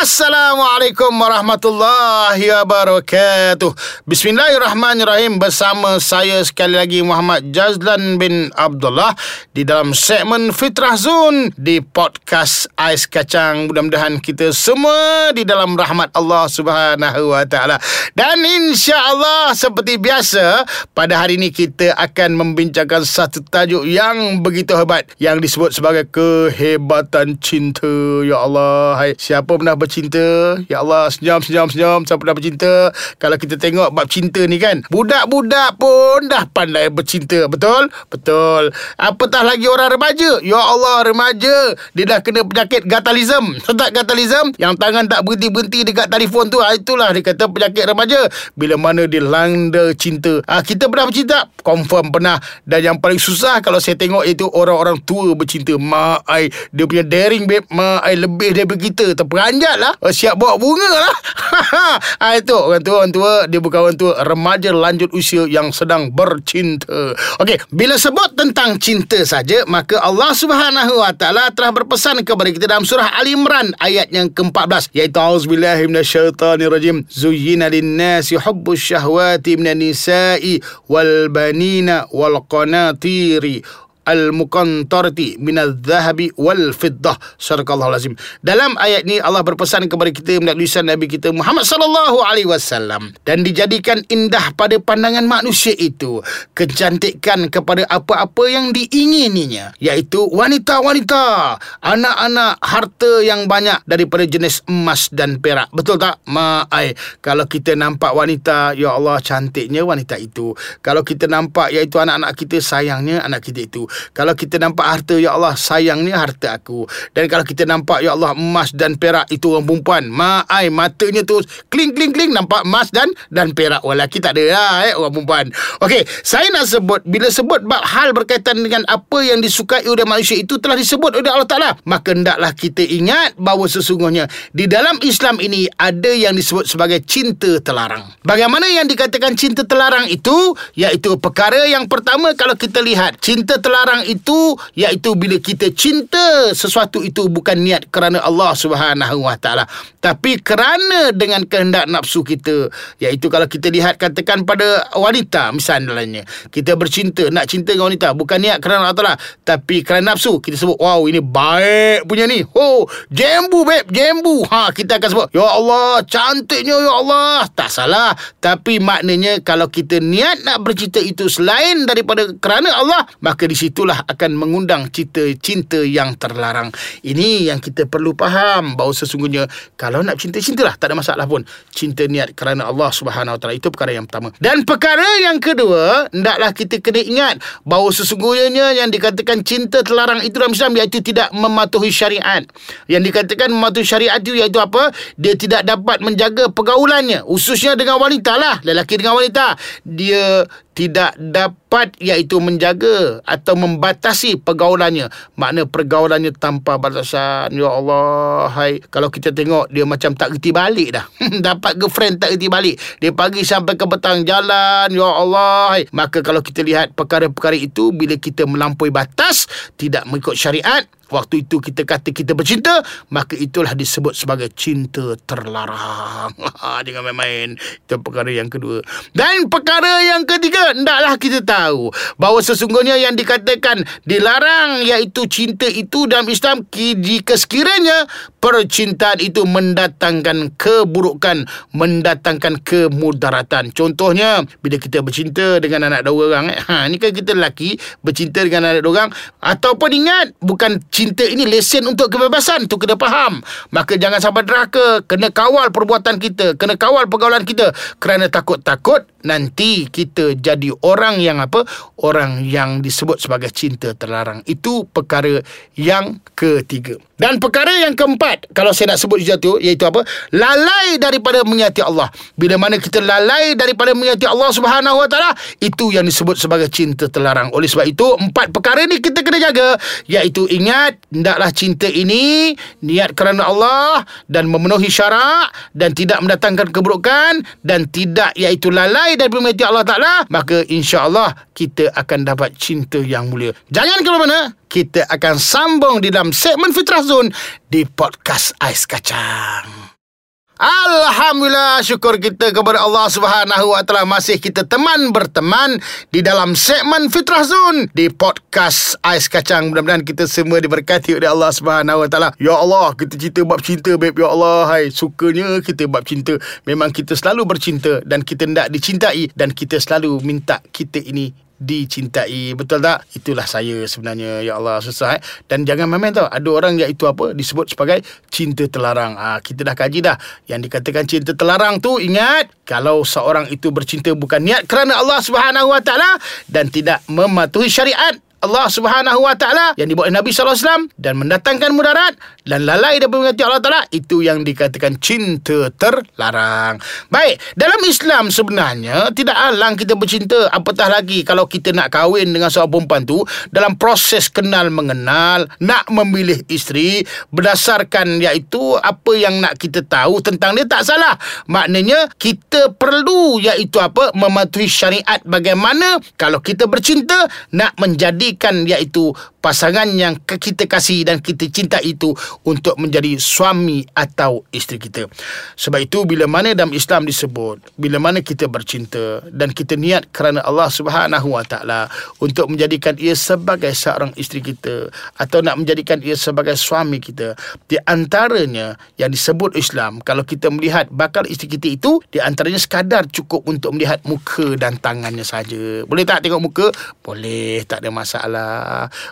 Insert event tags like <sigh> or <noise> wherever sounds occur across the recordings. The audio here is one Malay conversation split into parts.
Assalamualaikum warahmatullahi wabarakatuh. Bismillahirrahmanirrahim bersama saya sekali lagi Muhammad Jazlan bin Abdullah di dalam segmen Fitrah Zone di podcast Ais Kacang. Mudah-mudahan kita semua di dalam rahmat Allah Subhanahu wa taala. Dan insya-Allah seperti biasa pada hari ini kita akan membincangkan satu tajuk yang begitu hebat yang disebut sebagai kehebatan cinta. Ya Allah, hai siapa pernah bercinta. Ya Allah senyum senyum senyum Siapa dah bercinta? Kalau kita tengok bab cinta ni kan Budak-budak pun dah pandai bercinta. Betul? Betul. Apatah lagi orang remaja? Ya Allah remaja. Dia dah kena penyakit gatalism. Tak gatalism? Yang tangan tak berhenti-berhenti dekat telefon tu ah, Itulah dia kata penyakit remaja. Bila mana dia landa cinta. Ha, Kita pernah bercinta? Confirm pernah. Dan yang paling susah Kalau saya tengok itu Orang-orang tua bercinta. Mak ai Dia punya daring babe. Mak ai lebih daripada kita. Terperanjat lah. Oh, Siap bawa bunga lah. Ha, <laughs> Itu orang tua Orang tua Dia bukan orang tua Remaja lanjut usia Yang sedang bercinta. Okey Bila sebut tentang cinta saja Maka Allah subhanahu wa ta'ala Telah berpesan kepada kita Dalam surah Al Imran Ayat yang ke-14 Iaitu Auzubillahiminasyaitanirajim Zuyina linnasi hubbu syahwati Minan nisa'i Wal banina Wal qanatiri al-muqantarati minadh-dhahabi wal fiddah. Sadaqallahu lazim dalam ayat ni Allah berpesan kepada kita melalui lisan Nabi kita Muhammad sallallahu alaihi wasallam dan dijadikan indah pada pandangan manusia itu kecantikan kepada apa-apa yang diingininya iaitu wanita-wanita anak-anak harta yang banyak daripada jenis emas dan perak. Betul tak mai kalau kita nampak wanita ya Allah cantiknya wanita itu. Kalau kita nampak iaitu anak-anak kita sayangnya anak kita itu kalau kita nampak harta Ya Allah sayangnya harta aku. Dan kalau kita nampak Ya Allah emas dan perak Itu orang perempuan. Ma'ai matanya tu Kling kling kling Nampak emas dan Dan perak. Walaki tak ada lah eh, Orang perempuan. Okey Saya nak sebut Bila sebut bab hal berkaitan dengan Apa yang disukai oleh manusia itu Telah disebut oleh Allah Ta'ala Maka hendaklah kita ingat Bahawa sesungguhnya Di dalam Islam ini Ada yang disebut sebagai Cinta terlarang. Bagaimana yang dikatakan Cinta terlarang itu? Iaitu perkara yang pertama Kalau kita lihat Cinta terlarang terlarang itu iaitu bila kita cinta sesuatu itu bukan niat kerana Allah Subhanahu Wa Taala tapi kerana dengan kehendak nafsu kita. Iaitu kalau kita lihat katakan pada wanita misalnya kita bercinta nak cinta dengan wanita bukan niat kerana Allah Taala tapi kerana nafsu kita sebut wow ini baik punya ni. Oh jembu beb jembu ha kita akan sebut ya Allah cantiknya ya Allah. Tak salah tapi maknanya kalau kita niat nak bercinta itu selain daripada kerana Allah maka di situ itulah akan mengundang cinta-cinta yang terlarang. Ini yang kita perlu faham bahawa sesungguhnya kalau nak cinta-cintalah tak ada masalah pun. Cinta niat kerana Allah Subhanahu Wa Taala itu perkara yang pertama. Dan perkara yang kedua, hendaklah kita kena ingat bahawa sesungguhnya yang dikatakan cinta terlarang itu dalam Islam iaitu tidak mematuhi syariat. Yang dikatakan mematuhi syariat itu iaitu apa? Dia tidak dapat menjaga pergaulannya, khususnya dengan wanita lah, lelaki dengan wanita. Dia tidak dapat iaitu menjaga atau membatasi pergaulannya. Makna pergaulannya tanpa batasan. Ya Allah hai. Kalau kita tengok dia macam tak reti balik dah. <laughs> Dapat girlfriend tak reti balik. Dia pagi sampai ke petang jalan. Ya Allah hai. Maka kalau kita lihat perkara-perkara itu bila kita melampaui batas tidak mengikut syariat Waktu itu kita kata kita bercinta Maka itulah disebut sebagai cinta terlarang. <laughs> Jangan main-main. Itu perkara yang kedua. Dan perkara yang ketiga Hendaklah kita tahu Bahawa sesungguhnya yang dikatakan Dilarang iaitu cinta itu dalam Islam Jika sekiranya Percintaan itu mendatangkan keburukan Mendatangkan kemudaratan. Contohnya Bila kita bercinta dengan anak dua orang eh, ha, Ini kan kita lelaki Bercinta dengan anak dua orang Ataupun ingat Bukan cinta ini lesen untuk kebebasan tu kena faham. Maka jangan sampai deraka kena kawal perbuatan kita kena kawal pergaulan kita. Kerana takut-takut nanti kita jadi orang yang apa? Orang yang disebut sebagai cinta terlarang. Itu perkara yang ketiga. Dan perkara yang keempat Ingat Kalau saya nak sebut itu Iaitu apa? Lalai daripada menghayati Allah. Bila mana kita lalai Daripada menghayati Allah subhanahu wa ta'ala Itu yang disebut sebagai cinta terlarang. Oleh sebab itu Empat perkara ni kita kena jaga. Iaitu ingat Hendaklah cinta ini Niat kerana Allah Dan memenuhi syarak Dan tidak mendatangkan keburukan Dan tidak iaitu lalai Daripada menghayati Allah ta'ala Maka insya-Allah Kita akan dapat cinta yang mulia. Jangan ke mana kita akan sambung di dalam segmen Fitrah Zone di podcast Ais Kacang. Alhamdulillah syukur kita kepada Allah Subhanahu Wa Taala masih kita teman berteman di dalam segmen Fitrah Zone di podcast Ais Kacang. Mudah-mudahan kita semua diberkati oleh Allah Subhanahu Wa Taala. Ya Allah, kita cerita bab cinta beb ya Allah. Hai, sukanya kita bab cinta. Memang kita selalu bercinta dan kita hendak dicintai dan kita selalu minta kita ini dicintai. Betul tak? Itulah saya sebenarnya ya Allah susah eh? dan jangan main tau. Ada orang yang itu apa disebut sebagai cinta terlarang. Ha, kita dah kaji dah. Yang dikatakan cinta terlarang tu ingat kalau seorang itu bercinta bukan niat kerana Allah Subhanahu Wa Taala dan tidak mematuhi syariat Allah Subhanahu Wa Taala yang dibuat Nabi sallallahu alaihi wasallam dan mendatangkan mudarat dan lalai daripada mengasihi Allah Taala itu yang dikatakan cinta terlarang. Baik, dalam Islam sebenarnya tidak alang kita bercinta apatah lagi kalau kita nak kahwin dengan seorang perempuan tu dalam proses kenal mengenal, nak memilih isteri berdasarkan iaitu apa yang nak kita tahu tentang dia tak salah. Maknanya kita perlu iaitu apa mematuhi syariat bagaimana kalau kita bercinta nak menjadi menjadikan iaitu pasangan yang kita kasih dan kita cinta itu untuk menjadi suami atau isteri kita. Sebab itu bila mana dalam Islam disebut bila mana kita bercinta dan kita niat kerana Allah Subhanahu Wa Taala untuk menjadikan ia sebagai seorang isteri kita atau nak menjadikan ia sebagai suami kita di antaranya yang disebut Islam kalau kita melihat bakal isteri kita itu di antaranya sekadar cukup untuk melihat muka dan tangannya saja. Boleh tak tengok muka? Boleh, tak ada masalah.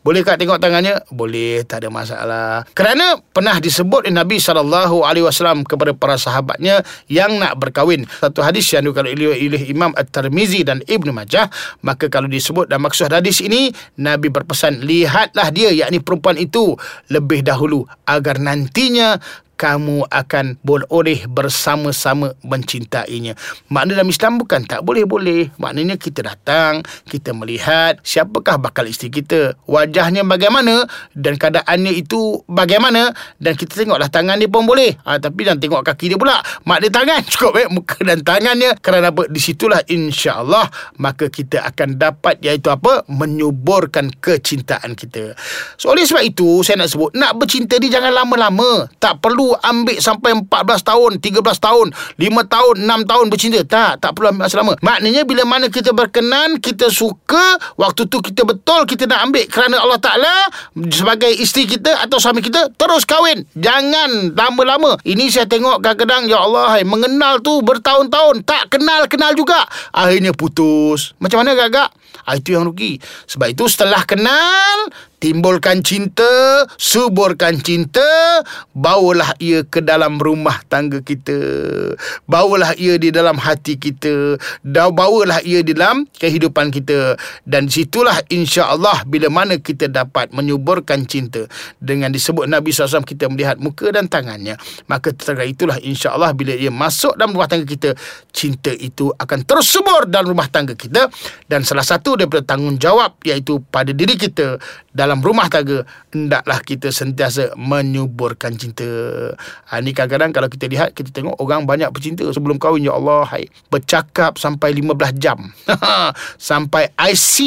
Boleh boleh tak tengok tangannya? Boleh, tak ada masalah. Kerana pernah disebut Nabi SAW kepada para sahabatnya yang nak berkahwin. Satu hadis yang dikatakan oleh Imam At-Tirmizi dan Ibn Majah. Maka kalau disebut dan maksud hadis ini, Nabi berpesan, lihatlah dia, yakni perempuan itu lebih dahulu agar nantinya kamu akan boleh bersama-sama mencintainya. Makna dalam Islam bukan tak boleh-boleh. Maknanya kita datang, kita melihat siapakah bakal isteri kita, wajahnya bagaimana dan keadaannya itu bagaimana dan kita tengoklah tangan dia pun boleh. Ha, tapi jangan tengok kaki dia pula. Mak dia tangan <laughs> cukup eh muka dan tangannya kerana apa? Di situlah insya-Allah maka kita akan dapat iaitu apa? menyuburkan kecintaan kita. So oleh sebab itu saya nak sebut nak bercinta ni jangan lama-lama. Tak perlu ambil sampai 14 tahun, 13 tahun, 5 tahun, 6 tahun bercinta. Tak, tak perlu ambil masa lama. Maknanya bila mana kita berkenan, kita suka, waktu tu kita betul kita nak ambil kerana Allah Ta'ala sebagai isteri kita atau suami kita, terus kahwin. Jangan lama-lama. Ini saya tengok kadang-kadang, Ya Allah, hai, mengenal tu bertahun-tahun. Tak kenal-kenal juga. Akhirnya putus. Macam mana agak-agak? Ah, itu yang rugi. Sebab itu setelah kenal, timbulkan cinta, suburkan cinta, bawalah ia ke dalam rumah tangga kita. Bawalah ia di dalam hati kita. Dan bawalah ia di dalam kehidupan kita. Dan situlah insya-Allah bila mana kita dapat menyuburkan cinta dengan disebut Nabi SAW kita melihat muka dan tangannya, maka terkait itulah insya-Allah bila ia masuk dalam rumah tangga kita, cinta itu akan terus subur dalam rumah tangga kita dan salah satu daripada tanggungjawab iaitu pada diri kita dalam dalam rumah tangga hendaklah kita sentiasa menyuburkan cinta. Ha, ni kadang-kadang kalau kita lihat kita tengok orang banyak bercinta sebelum kahwin ya Allah hai bercakap sampai 15 jam. <laughs> sampai IC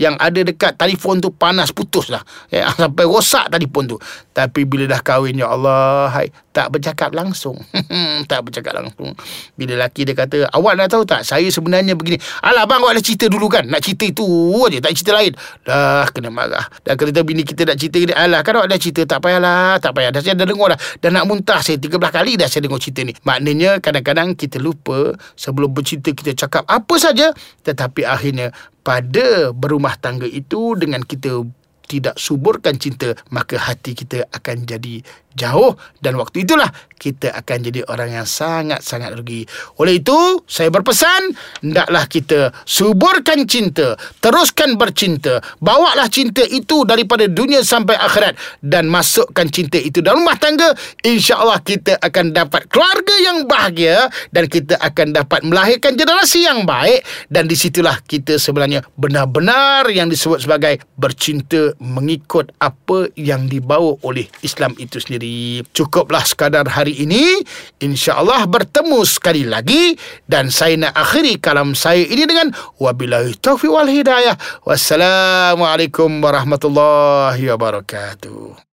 yang ada dekat telefon tu panas putus lah. Ya, <laughs> sampai rosak telefon tu. Tapi bila dah kahwin ya Allah hai tak bercakap langsung. <laughs> tak bercakap langsung. Bila laki dia kata awak dah tahu tak saya sebenarnya begini. Alah bang awak dah cerita dulu kan. Nak cerita itu aja tak cerita lain. Dah kena marah. Dah kata bini kita nak cerita ni alah kan awak dah cerita? Tak payahlah tak payah. Dah saya dah dengar dah. Dah nak muntah saya 13 kali dah saya dengar cerita ni. Maknanya kadang-kadang kita lupa sebelum bercerita kita cakap apa saja tetapi akhirnya pada berumah tangga itu dengan kita tidak suburkan cinta maka hati kita akan jadi jauh. Dan waktu itulah kita akan jadi orang yang sangat-sangat rugi. Oleh itu, saya berpesan, hendaklah kita suburkan cinta, teruskan bercinta, bawalah cinta itu daripada dunia sampai akhirat dan masukkan cinta itu dalam rumah tangga, insya-Allah kita akan dapat keluarga yang bahagia dan kita akan dapat melahirkan generasi yang baik. Dan disitulah kita sebenarnya benar-benar yang disebut sebagai bercinta mengikut apa yang dibawa oleh Islam itu sendiri sendiri. Cukuplah sekadar hari ini. InsyaAllah bertemu sekali lagi. Dan saya nak akhiri kalam saya ini dengan Wabillahi taufiq wal hidayah. Wassalamualaikum warahmatullahi wabarakatuh.